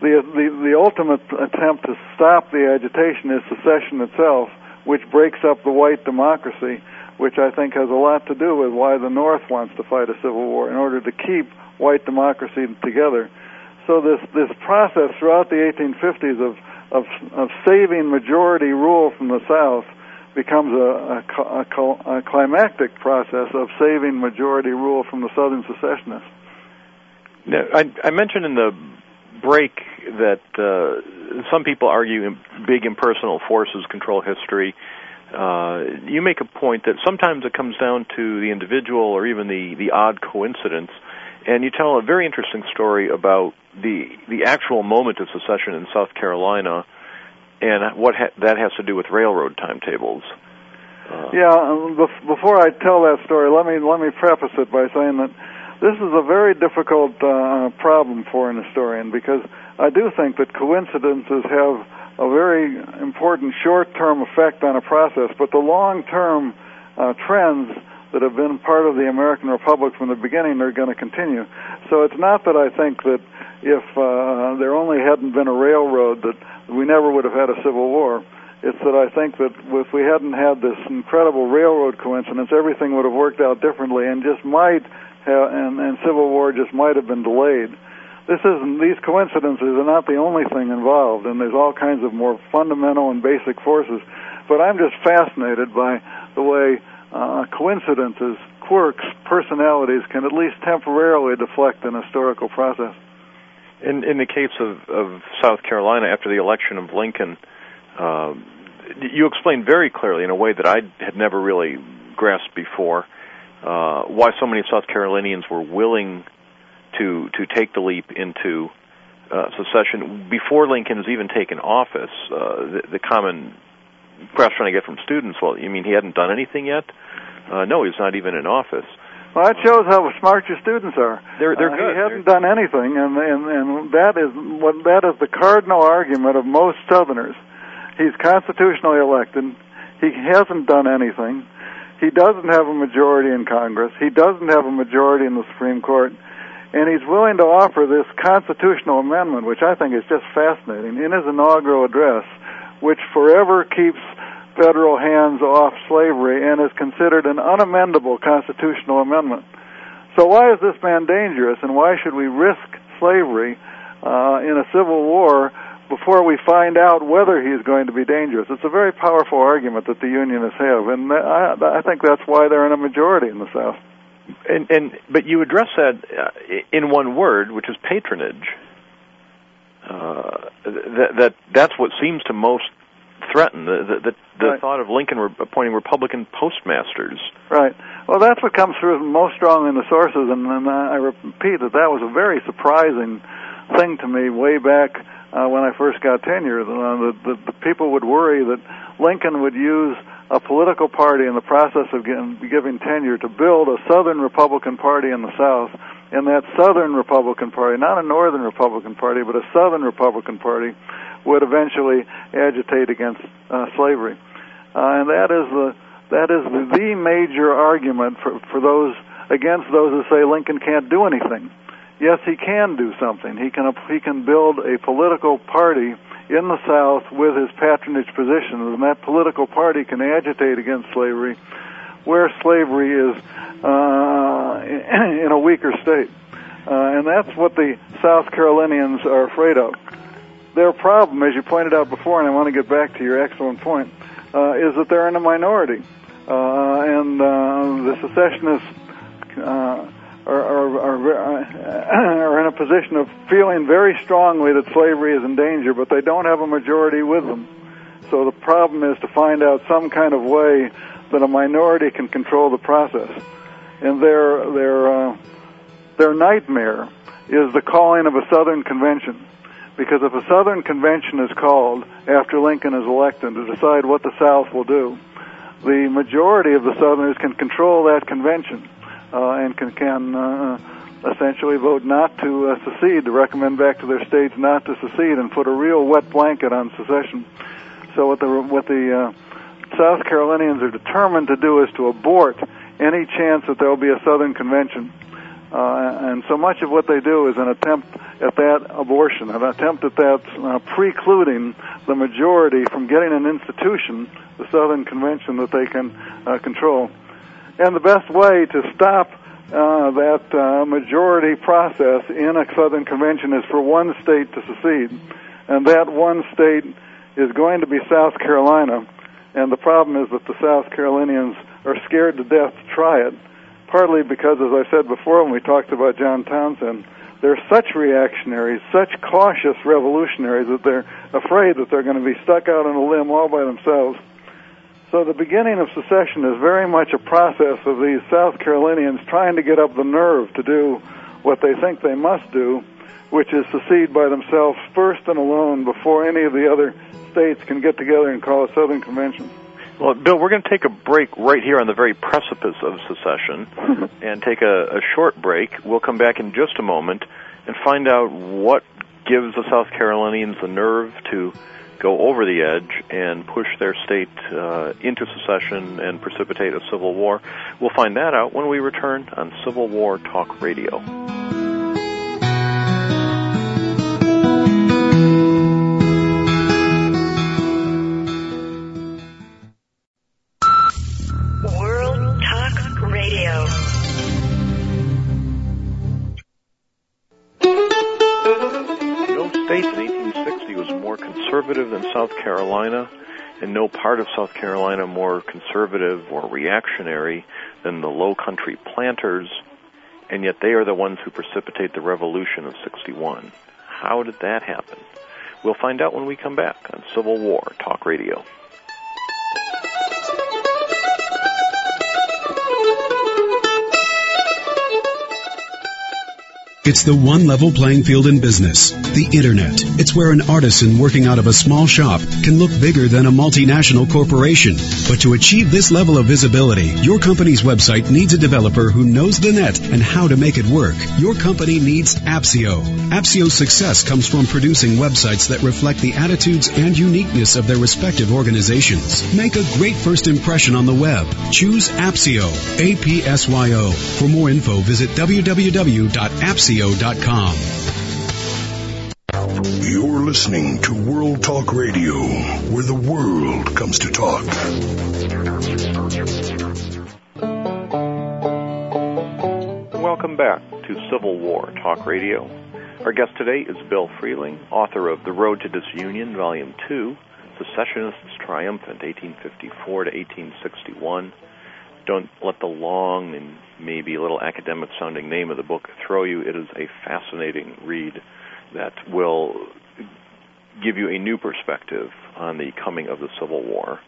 the the, the ultimate attempt to stop the agitation is secession itself, which breaks up the white democracy, which I think has a lot to do with why the North wants to fight a civil war in order to keep white democracy together. So this this process throughout the 1850s of of, of saving majority rule from the South becomes a, a, a, a climactic process of saving majority rule from the Southern secessionists. Now, I, I mentioned in the break that uh, some people argue big impersonal forces control history. Uh, you make a point that sometimes it comes down to the individual or even the, the odd coincidence, and you tell a very interesting story about the the actual moment of secession in South Carolina and what ha- that has to do with railroad timetables. Uh, yeah, um, before I tell that story, let me let me preface it by saying that this is a very difficult uh, problem for an historian because I do think that coincidences have a very important short-term effect on a process, but the long-term uh, trends that have been part of the American Republic from the beginning are going to continue. So it's not that I think that if uh, there only hadn't been a railroad that we never would have had a civil war. It's that I think that if we hadn't had this incredible railroad coincidence, everything would have worked out differently, and just might have, and, and civil war just might have been delayed. This isn't; these coincidences are not the only thing involved, and there's all kinds of more fundamental and basic forces. But I'm just fascinated by the way uh, coincidences, quirks, personalities can at least temporarily deflect an historical process. In in the case of, of South Carolina after the election of Lincoln, uh, you explained very clearly in a way that I had never really grasped before uh, why so many South Carolinians were willing to to take the leap into uh, secession before Lincoln has even taken office. Uh, the, the common question I get from students, well, you mean he hadn't done anything yet? Uh, no, he's not even in office. Well, that shows how smart your students are. They're they're uh, good. He hasn't done anything, and, and and that is what that is the cardinal argument of most Southerners. He's constitutionally elected. He hasn't done anything. He doesn't have a majority in Congress. He doesn't have a majority in the Supreme Court. And he's willing to offer this constitutional amendment, which I think is just fascinating, in his inaugural address, which forever keeps federal hands off slavery and is considered an unamendable constitutional amendment. So why is this man dangerous and why should we risk slavery uh, in a civil war before we find out whether he's going to be dangerous? It's a very powerful argument that the Unionists have, and I, I think that's why they're in a majority in the South. And, and but you address that uh, in one word, which is patronage. Uh, that, that that's what seems to most threaten the the, the, right. thought of Lincoln appointing Republican postmasters. Right. Well, that's what comes through most strongly in the sources, and, and I repeat that that was a very surprising thing to me way back uh, when I first got tenure. Uh, the, the, the people would worry that Lincoln would use a political party in the process of getting, giving tenure to build a Southern Republican Party in the South. And that Southern Republican Party, not a Northern Republican Party, but a Southern Republican Party, would eventually agitate against uh, slavery. Uh, and that is the that is the, the major argument for, for those against those who say Lincoln can't do anything. Yes, he can do something. He can he can build a political party in the South with his patronage position, and that political party can agitate against slavery where slavery is uh, in a weaker state. Uh, and that's what the South Carolinians are afraid of their problem, as you pointed out before, and I want to get back to your excellent point, uh, is that they're in a minority, uh, and uh, the secessionists uh, are, are, are, are in a position of feeling very strongly that slavery is in danger, but they don't have a majority with them. So the problem is to find out some kind of way that a minority can control the process. and their their uh, their nightmare is the calling of a Southern convention. Because if a Southern convention is called after Lincoln is elected to decide what the South will do, the majority of the Southerners can control that convention uh, and can can uh, essentially vote not to uh, secede, to recommend back to their states not to secede, and put a real wet blanket on secession. So what the what the uh, South Carolinians are determined to do is to abort any chance that there will be a Southern convention. Uh, and so much of what they do is an attempt at that abortion, an attempt at that uh, precluding the majority from getting an institution, the Southern Convention, that they can uh, control. And the best way to stop uh, that uh, majority process in a Southern Convention is for one state to secede. And that one state is going to be South Carolina. And the problem is that the South Carolinians are scared to death to try it, partly because, as I said before when we talked about John Townsend, they're such reactionaries, such cautious revolutionaries that they're afraid that they're going to be stuck out on a limb all by themselves. So the beginning of secession is very much a process of these South Carolinians trying to get up the nerve to do what they think they must do, which is secede by themselves first and alone before any of the other states can get together and call a Southern Convention. Well, Bill, we're going to take a break right here on the very precipice of secession and take a, a short break. We'll come back in just a moment and find out what gives the South Carolinians the nerve to go over the edge and push their state uh, into secession and precipitate a civil war. We'll find that out when we return on Civil War Talk Radio. World Talk Radio. Conservative than South Carolina, and no part of South Carolina more conservative or reactionary than the low country planters, and yet they are the ones who precipitate the revolution of 61. How did that happen? We'll find out when we come back on Civil War Talk Radio. It's the one level playing field in business. The Internet. It's where an artisan working out of a small shop can look bigger than a multinational corporation. But to achieve this level of visibility, your company's website needs a developer who knows the net and how to make it work. Your company needs Apsyo. Apsyo's success comes from producing websites that reflect the attitudes and uniqueness of their respective organizations. Make a great first impression on the web. Choose Apsyo. A-P-S-Y-O. For more info, visit www.apsyo.com. You're listening to World Talk Radio, where the world comes to talk. Welcome back to Civil War Talk Radio. Our guest today is Bill Freehling, author of The Road to Disunion, Volume 2, Secessionists Triumphant, 1854 to 1861. Don't let the long and maybe a little academic sounding name of the book throw you. It is a fascinating read that will give you a new perspective on the coming of the Civil War.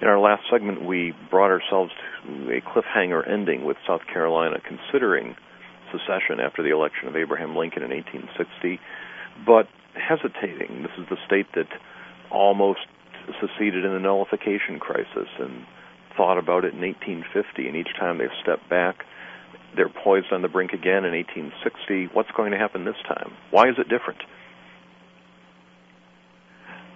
In our last segment, we brought ourselves to a cliffhanger ending with South Carolina considering secession after the election of Abraham Lincoln in 1860, but hesitating. This is the state that almost seceded in the nullification crisis and thought about it in 1850, and each time they've stepped back, they're poised on the brink again in 1860. What's going to happen this time? Why is it different?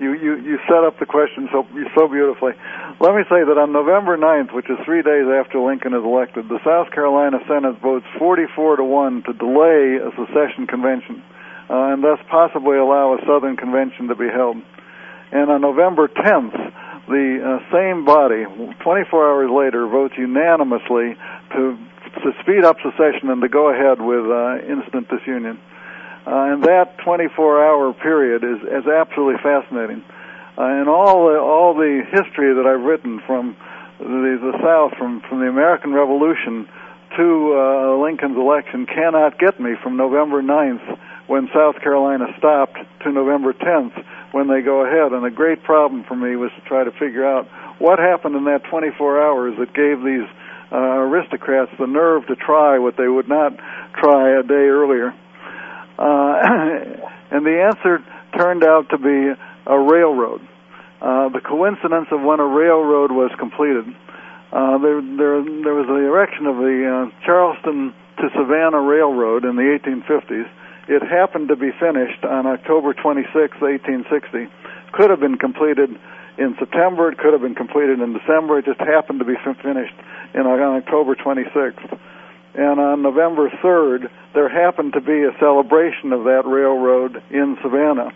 You, you, you set up the question so, so beautifully. Let me say that on November 9th, which is three days after Lincoln is elected, the South Carolina Senate votes 44 to 1 to delay a secession convention uh, and thus possibly allow a Southern convention to be held. And on November 10th, the uh, same body, 24 hours later, votes unanimously to, to speed up secession and to go ahead with uh, instant disunion. Uh, and that 24-hour period is, is absolutely fascinating. Uh, and all the, all the history that I've written from the, the South, from, from the American Revolution to uh, Lincoln's election, cannot get me from November 9th, when South Carolina stopped, to November 10th, when they go ahead. And a great problem for me was to try to figure out what happened in that 24 hours that gave these uh, aristocrats the nerve to try what they would not try a day earlier. Uh, and the answer turned out to be a railroad. Uh, the coincidence of when a railroad was completed. Uh, there, there, there was the erection of the uh, Charleston to Savannah Railroad in the 1850s. It happened to be finished on October 26, 1860. Could have been completed in September. It could have been completed in December. It just happened to be finished in, on October 26th. And on November 3rd, there happened to be a celebration of that railroad in Savannah.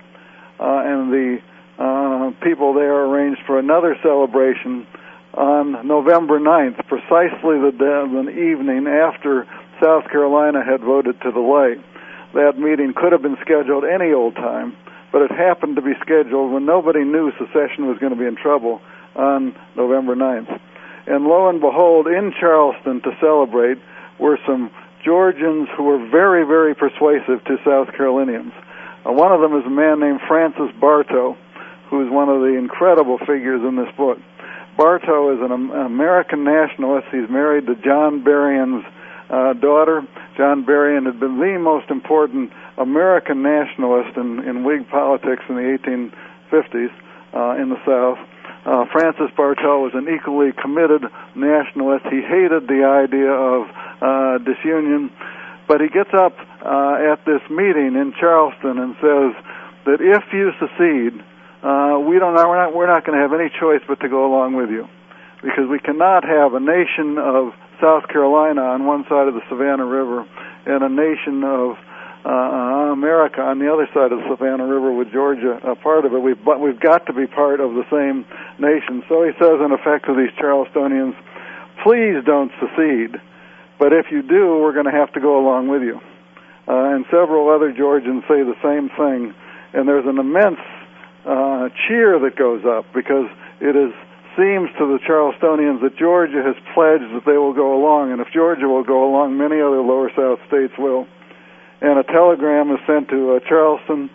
Uh, and the uh, people there arranged for another celebration on November 9th, precisely the, day, the evening after South Carolina had voted to delay. That meeting could have been scheduled any old time, but it happened to be scheduled when nobody knew secession was going to be in trouble on November 9th. And lo and behold, in Charleston to celebrate were some Georgians who were very, very persuasive to South Carolinians. Uh, one of them is a man named Francis Bartow, who is one of the incredible figures in this book. Bartow is an, an American nationalist. He's married to John Berrien's uh, daughter. John Berrien had been the most important American nationalist in, in Whig politics in the 1850s uh, in the South. Uh, Francis Bartow was an equally committed nationalist. He hated the idea of uh, disunion, but he gets up uh, at this meeting in Charleston and says that if you secede, uh, we don't. We're not. We're not going to have any choice but to go along with you, because we cannot have a nation of South Carolina on one side of the Savannah River and a nation of uh, America on the other side of the Savannah River with Georgia a part of it. We've but we've got to be part of the same nation. So he says in effect to these Charlestonians, please don't secede, but if you do, we're going to have to go along with you. Uh, and several other Georgians say the same thing, and there's an immense uh, cheer that goes up because it is seems to the Charlestonians that Georgia has pledged that they will go along, and if Georgia will go along, many other lower South states will. And a telegram is sent to uh, Charleston,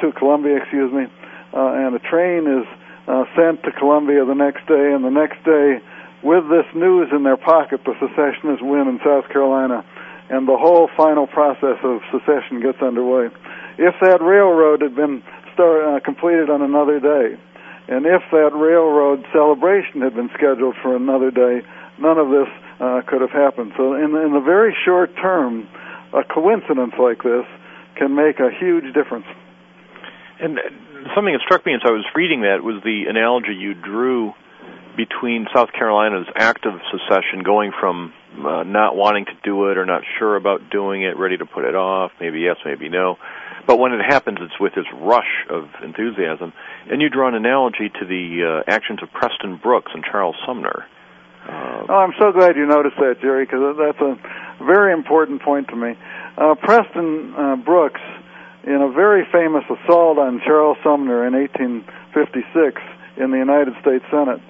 to Columbia, excuse me, uh, and a train is uh, sent to Columbia the next day, and the next day, with this news in their pocket, the secessionists win in South Carolina, and the whole final process of secession gets underway. If that railroad had been start, uh, completed on another day, and if that railroad celebration had been scheduled for another day, none of this uh, could have happened. So, in, in the very short term, a coincidence like this can make a huge difference. And something that struck me as I was reading that was the analogy you drew between South Carolina's active secession going from uh, not wanting to do it or not sure about doing it, ready to put it off, maybe yes, maybe no, but when it happens, it's with this rush of enthusiasm. And you draw an analogy to the uh, actions of Preston Brooks and Charles Sumner. Uh, oh, I'm so glad you noticed that, Jerry, because that's a very important point to me. Uh, Preston uh, Brooks, in a very famous assault on Charles Sumner in 1856 in the United States Senate,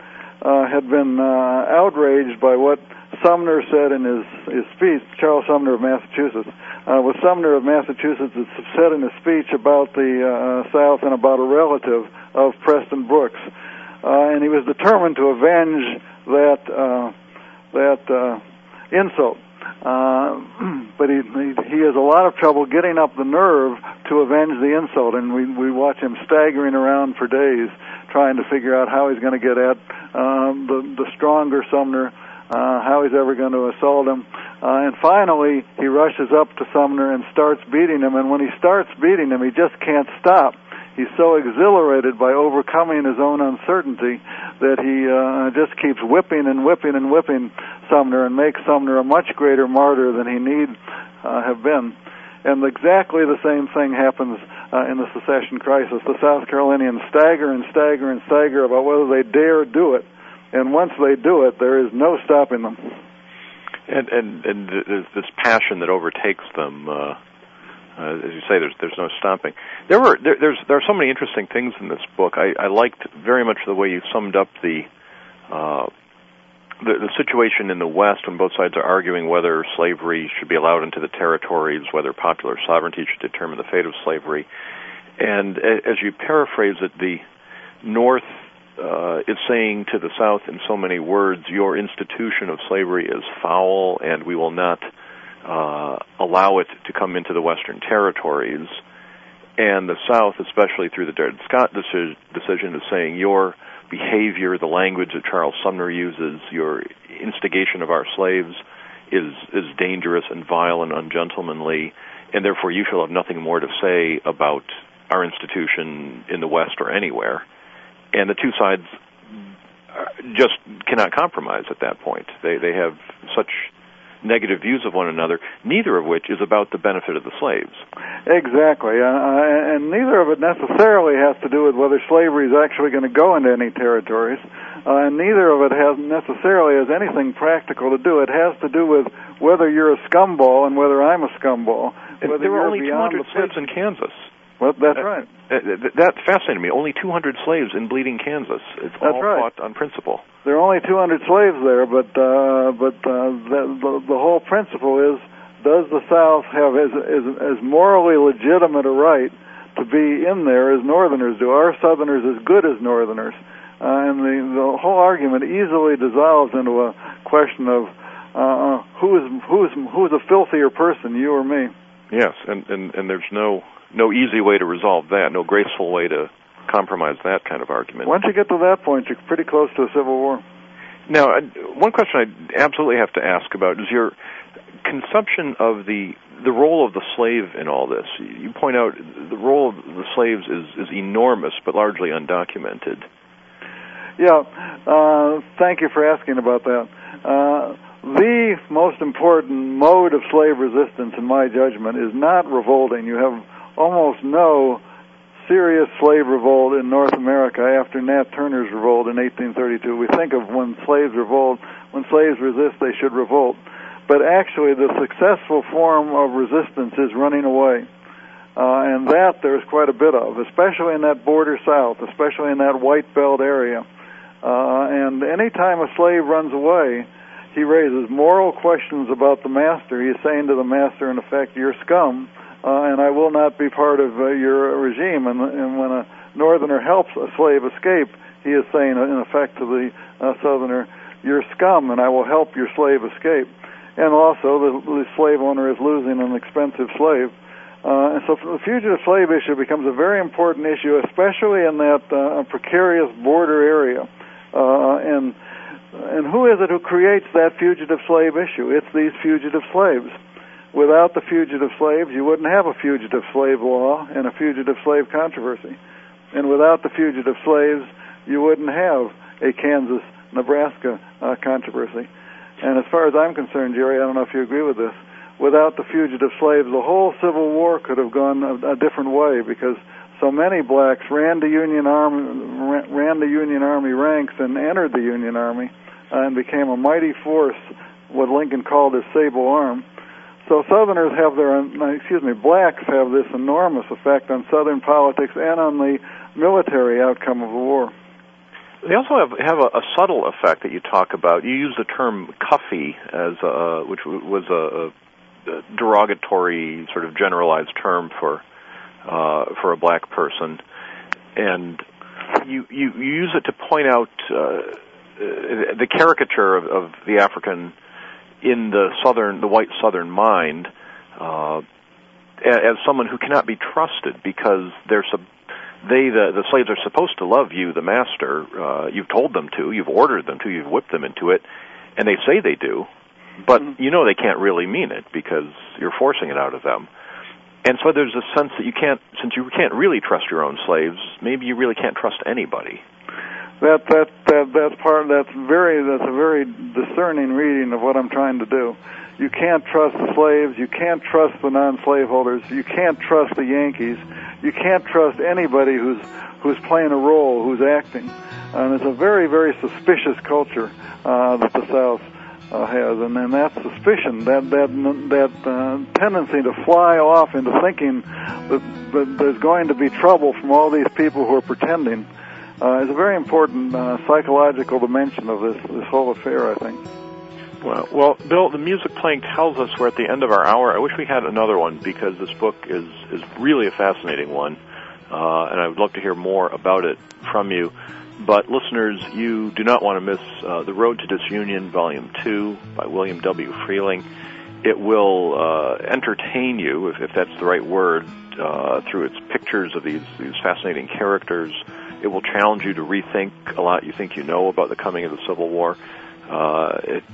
uh, had been uh, outraged by what Sumner said in his, his speech, Charles Sumner of Massachusetts, uh, was Sumner of Massachusetts that said in a speech about the uh, South and about a relative of Preston Brooks, uh, and he was determined to avenge that uh, that uh, insult. Uh, but he, he he has a lot of trouble getting up the nerve to avenge the insult, and we we watch him staggering around for days trying to figure out how he's going to get at um, the the stronger Sumner, uh, how he's ever going to assault him. Uh, and finally, he rushes up to Sumner and starts beating him. And when he starts beating him, he just can't stop. He's so exhilarated by overcoming his own uncertainty that he uh, just keeps whipping and whipping and whipping Sumner and makes Sumner a much greater martyr than he need uh, have been. And exactly the same thing happens uh, in the secession crisis. The South Carolinians stagger and stagger and stagger about whether they dare do it. And once they do it, there is no stopping them and and and there's this passion that overtakes them. Uh, uh, as you say, there's there's no stopping. There were there, there's there are so many interesting things in this book. I, I liked very much the way you summed up the, uh, the the situation in the West when both sides are arguing whether slavery should be allowed into the territories, whether popular sovereignty should determine the fate of slavery, and as you paraphrase it, the North uh, is saying to the South in so many words, your institution of slavery is foul, and we will not uh, allow it to come into the Western territories. And the South, especially through the Dred Scott deci- decision, is saying your behavior, the language that Charles Sumner uses, your instigation of our slaves is is dangerous and vile and ungentlemanly, and therefore you shall have nothing more to say about our institution in the West or anywhere. And the two sides uh, just cannot compromise at that point. They they have such negative views of one another, neither of which is about the benefit of the slaves. Exactly, uh, uh and neither of it necessarily has to do with whether slavery is actually going to go into any territories, uh, and neither of it has necessarily has anything practical to do. It has to do with whether you're a scumball and whether I'm a scumball. Whether there were only 200 slaves in Kansas. Well, that's right. Uh, that fascinated me. Only 200 slaves in Bleeding, Kansas. It's that's all right. fought on principle. There are only 200 slaves there, but uh, but uh, the, the the whole principle is: does the South have as as, as morally legitimate a right to be in there as Northerners do? Are Southerners as good as Northerners? Uh, and the the whole argument easily dissolves into a question of uh, who is who is who is a filthier person, you or me? Yes, and and and there's no no easy way to resolve that, no graceful way to compromise that kind of argument. Once you get to that point, you're pretty close to a civil war. Now, one question I absolutely have to ask about is your consumption of the the role of the slave in all this. You point out the role of the slaves is is enormous, but largely undocumented. Yeah, uh, thank you for asking about that. Uh, the most important mode of slave resistance, in my judgment, is not revolting. You have almost no serious slave revolt in North America after Nat Turner's revolt in 1832. We think of when slaves revolt, when slaves resist, they should revolt. But actually, the successful form of resistance is running away. Uh, and that there's quite a bit of, especially in that border south, especially in that white belt area. Uh, and time a slave runs away, he raises moral questions about the master. He's saying to the master, in effect, you're scum uh, and I will not be part of uh, your regime. And, and when a northerner helps a slave escape, he is saying, in effect, to the uh, southerner, "You're scum, and I will help your slave escape." And also, the, the slave owner is losing an expensive slave. Uh, and so the fugitive slave issue becomes a very important issue, especially in that uh, precarious border area. Uh, and and who is it who creates that fugitive slave issue? It's these fugitive slaves. Without the fugitive slaves, you wouldn't have a fugitive slave law and a fugitive slave controversy. And without the fugitive slaves, you wouldn't have a Kansas Nebraska uh, controversy. And as far as I'm concerned, Jerry, I don't know if you agree with this, without the fugitive slaves, the whole Civil War could have gone a, a different way because so many blacks ran the Union Army, ran the Union Army ranks and entered the Union Army uh, and became a mighty force, what Lincoln called his sable arm. So Southerners have their, excuse me, blacks have this enormous effect on Southern politics and on the military outcome of the war. They also have have a, a subtle effect that you talk about. You use the term "cuffy" as a, which was a, a derogatory, sort of generalized term for uh, for a black person, and you, you you use it to point out uh, the caricature of, of the African in the southern, the white southern mind, uh, as someone who cannot be trusted because they're sub- they the the slaves are supposed to love you, the master. Uh, you've told them to, you've ordered them to, you've whipped them into it, and they say they do, but mm-hmm. you know they can't really mean it because you're forcing it out of them. And so there's a sense that you can't, since you can't really trust your own slaves, maybe you really can't trust anybody that that that that's part that's very that's a very discerning reading of what I'm trying to do. You can't trust the slaves. You can't trust the non-slaveholders. You can't trust the Yankees. You can't trust anybody who's who's playing a role, who's acting. And it's a very very suspicious culture uh, that the South uh, has, and then that suspicion, that that that uh, tendency to fly off into thinking that, that there's going to be trouble from all these people who are pretending uh, is a very important uh, psychological dimension of this this whole affair. I think. Well, well, Bill, the music playing tells us we're at the end of our hour. I wish we had another one because this book is is really a fascinating one, uh, and I would love to hear more about it from you. But listeners, you do not want to miss uh, The Road to Disunion, Volume 2 by William W. Freehling. It will uh, entertain you, if, if, that's the right word, uh, through its pictures of these, these fascinating characters. It will challenge you to rethink a lot you think you know about the coming of the Civil War. Uh, it,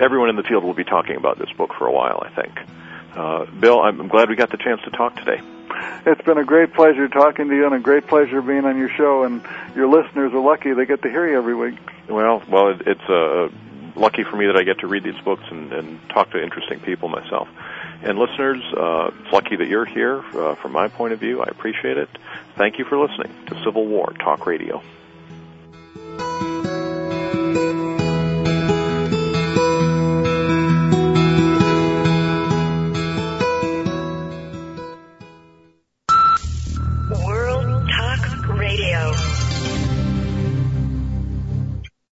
everyone in the field will be talking about this book for a while, I think. Uh, Bill, I'm, I'm glad we got the chance to talk today. It's been a great pleasure talking to you and a great pleasure being on your show. And your listeners are lucky they get to hear you every week. Well, well, it, it's uh, lucky for me that I get to read these books and, and talk to interesting people myself. And listeners, uh, it's lucky that you're here uh, from my point of view. I appreciate it. Thank you for listening to Civil War Talk Radio.